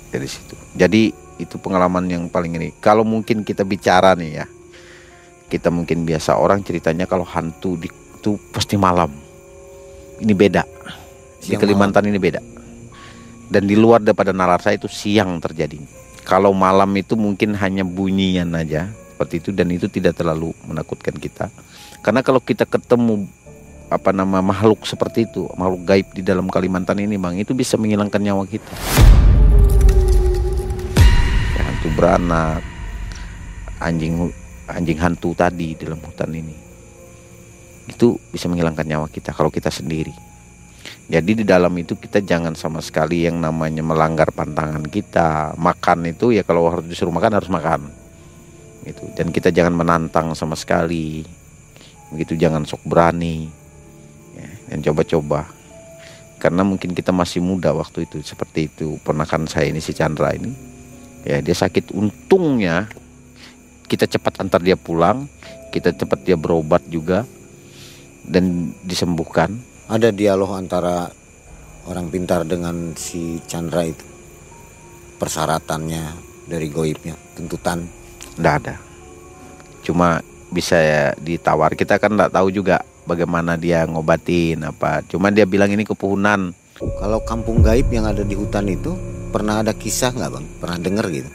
Dari situ. Jadi itu pengalaman yang paling ini kalau mungkin kita bicara nih ya kita mungkin biasa orang ceritanya kalau hantu di, itu pasti malam ini beda di Kalimantan malam. ini beda dan di luar daripada nalar saya itu siang terjadi kalau malam itu mungkin hanya bunyian aja seperti itu dan itu tidak terlalu menakutkan kita. Karena kalau kita ketemu apa nama makhluk seperti itu, makhluk gaib di dalam Kalimantan ini, Bang, itu bisa menghilangkan nyawa kita. Beranak, anjing anjing hantu tadi dalam hutan ini. Itu bisa menghilangkan nyawa kita kalau kita sendiri. Jadi di dalam itu kita jangan sama sekali yang namanya melanggar pantangan kita. Makan itu ya kalau harus disuruh makan harus makan. Gitu. Dan kita jangan menantang sama sekali. Begitu jangan sok berani. Ya, dan coba-coba. Karena mungkin kita masih muda waktu itu seperti itu. Kan saya ini si Chandra ini ya dia sakit untungnya kita cepat antar dia pulang kita cepat dia berobat juga dan disembuhkan ada dialog antara orang pintar dengan si Chandra itu persyaratannya dari goibnya tuntutan Nggak ada. Cuma bisa ya ditawar. Kita kan nggak tahu juga bagaimana dia ngobatin apa. Cuma dia bilang ini kepuhunan. Kalau kampung gaib yang ada di hutan itu pernah ada kisah nggak bang? Pernah dengar gitu?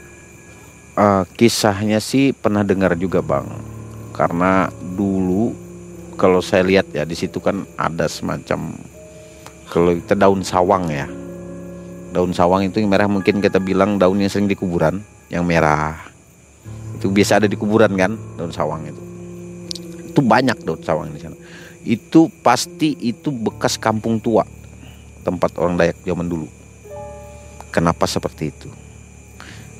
Uh, kisahnya sih pernah dengar juga bang. Karena dulu kalau saya lihat ya di situ kan ada semacam kalau kita daun sawang ya. Daun sawang itu yang merah mungkin kita bilang daunnya sering di kuburan yang merah itu biasa ada di kuburan kan daun sawang itu itu banyak daun sawang di sana itu pasti itu bekas kampung tua tempat orang Dayak zaman dulu kenapa seperti itu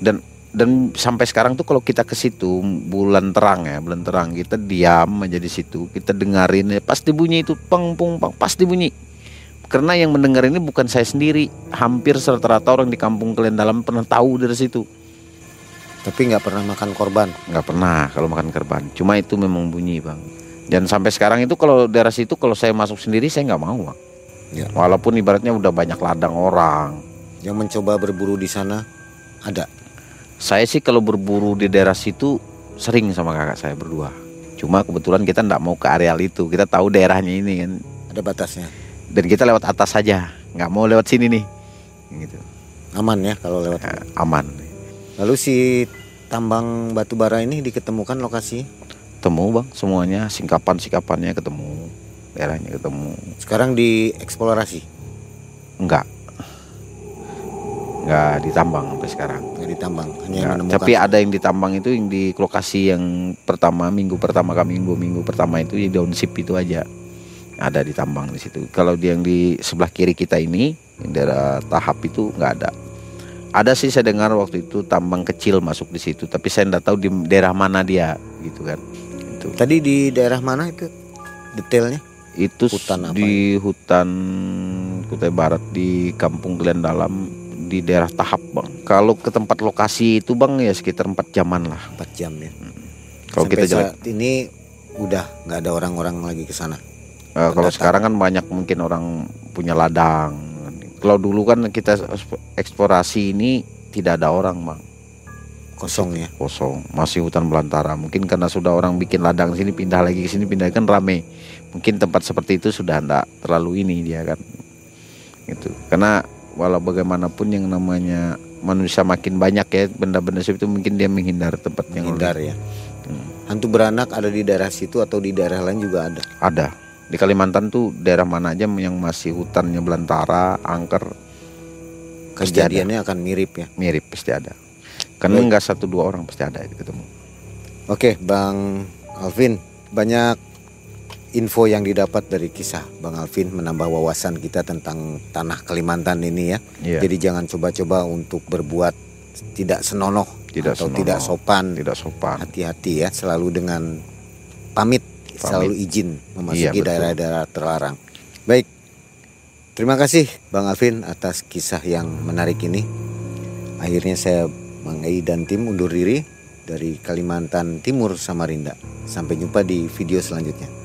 dan dan sampai sekarang tuh kalau kita ke situ bulan terang ya bulan terang kita diam aja di situ kita dengarin ya pasti bunyi itu peng pung pang pasti bunyi karena yang mendengar ini bukan saya sendiri hampir rata-rata orang di kampung kalian dalam pernah tahu dari situ tapi nggak pernah makan korban? Nggak pernah kalau makan korban. Cuma itu memang bunyi bang. Dan sampai sekarang itu kalau daerah situ kalau saya masuk sendiri saya nggak mau bang. Ya. Walaupun ibaratnya udah banyak ladang orang. Yang mencoba berburu di sana ada? Saya sih kalau berburu di daerah situ sering sama kakak saya berdua. Cuma kebetulan kita nggak mau ke areal itu. Kita tahu daerahnya ini kan. Ada batasnya. Dan kita lewat atas saja, nggak mau lewat sini nih. Gitu. Aman ya kalau lewat. Ya, aman. Lalu si tambang batu bara ini diketemukan lokasi? Ketemu bang, semuanya singkapan-singkapannya ketemu, daerahnya ketemu. Sekarang dieksplorasi? Enggak, enggak ditambang sampai sekarang. Enggak ditambang, hanya enggak, Tapi ada yang ditambang itu yang di lokasi yang pertama minggu pertama kami minggu minggu pertama itu di daun sip itu aja ada ditambang di situ. Kalau yang di sebelah kiri kita ini, yang daerah tahap itu nggak ada. Ada sih saya dengar waktu itu tambang kecil masuk di situ, tapi saya tidak tahu di daerah mana dia, gitu kan. Itu. Tadi di daerah mana itu detailnya? Itu hutan apa di ya? hutan Kutai Barat di Kampung Glen Dalam di daerah Tahap bang. Kalau ke tempat lokasi itu bang ya sekitar 4 jaman lah. 4 jam ya. Hmm. Kalau kita jalan ini udah nggak ada orang-orang lagi ke sana. Uh, kalau sekarang kan banyak mungkin orang punya ladang kalau dulu kan kita eksplorasi ini tidak ada orang, Bang. Kosong ya. Kosong, masih hutan belantara. Mungkin karena sudah orang bikin ladang sini pindah lagi ke sini pindah kan rame. Mungkin tempat seperti itu sudah tidak terlalu ini dia kan. Gitu. Karena walau bagaimanapun yang namanya manusia makin banyak ya benda-benda seperti itu mungkin dia menghindar tempat menghindar yang menghindar ya. Hmm. Hantu beranak ada di daerah situ atau di daerah lain juga ada? Ada. di Kalimantan tuh daerah mana aja yang masih hutannya belantara, angker. Kejadiannya akan mirip ya. mirip pasti ada. Karena nggak satu dua orang pasti ada ketemu. Oke, Bang Alvin, banyak info yang didapat dari kisah Bang Alvin menambah wawasan kita tentang tanah Kalimantan ini ya. Iya. Jadi jangan coba-coba untuk berbuat tidak senonoh Tidak atau senonoh. tidak sopan. tidak sopan. Hati-hati ya, selalu dengan pamit, selalu izin memasuki Iya, betul. daerah-daerah terlarang. Baik. Terima kasih Bang Alvin atas kisah yang menarik ini. Akhirnya saya Bang Ei dan tim undur diri dari Kalimantan Timur Samarinda. Sampai jumpa di video selanjutnya.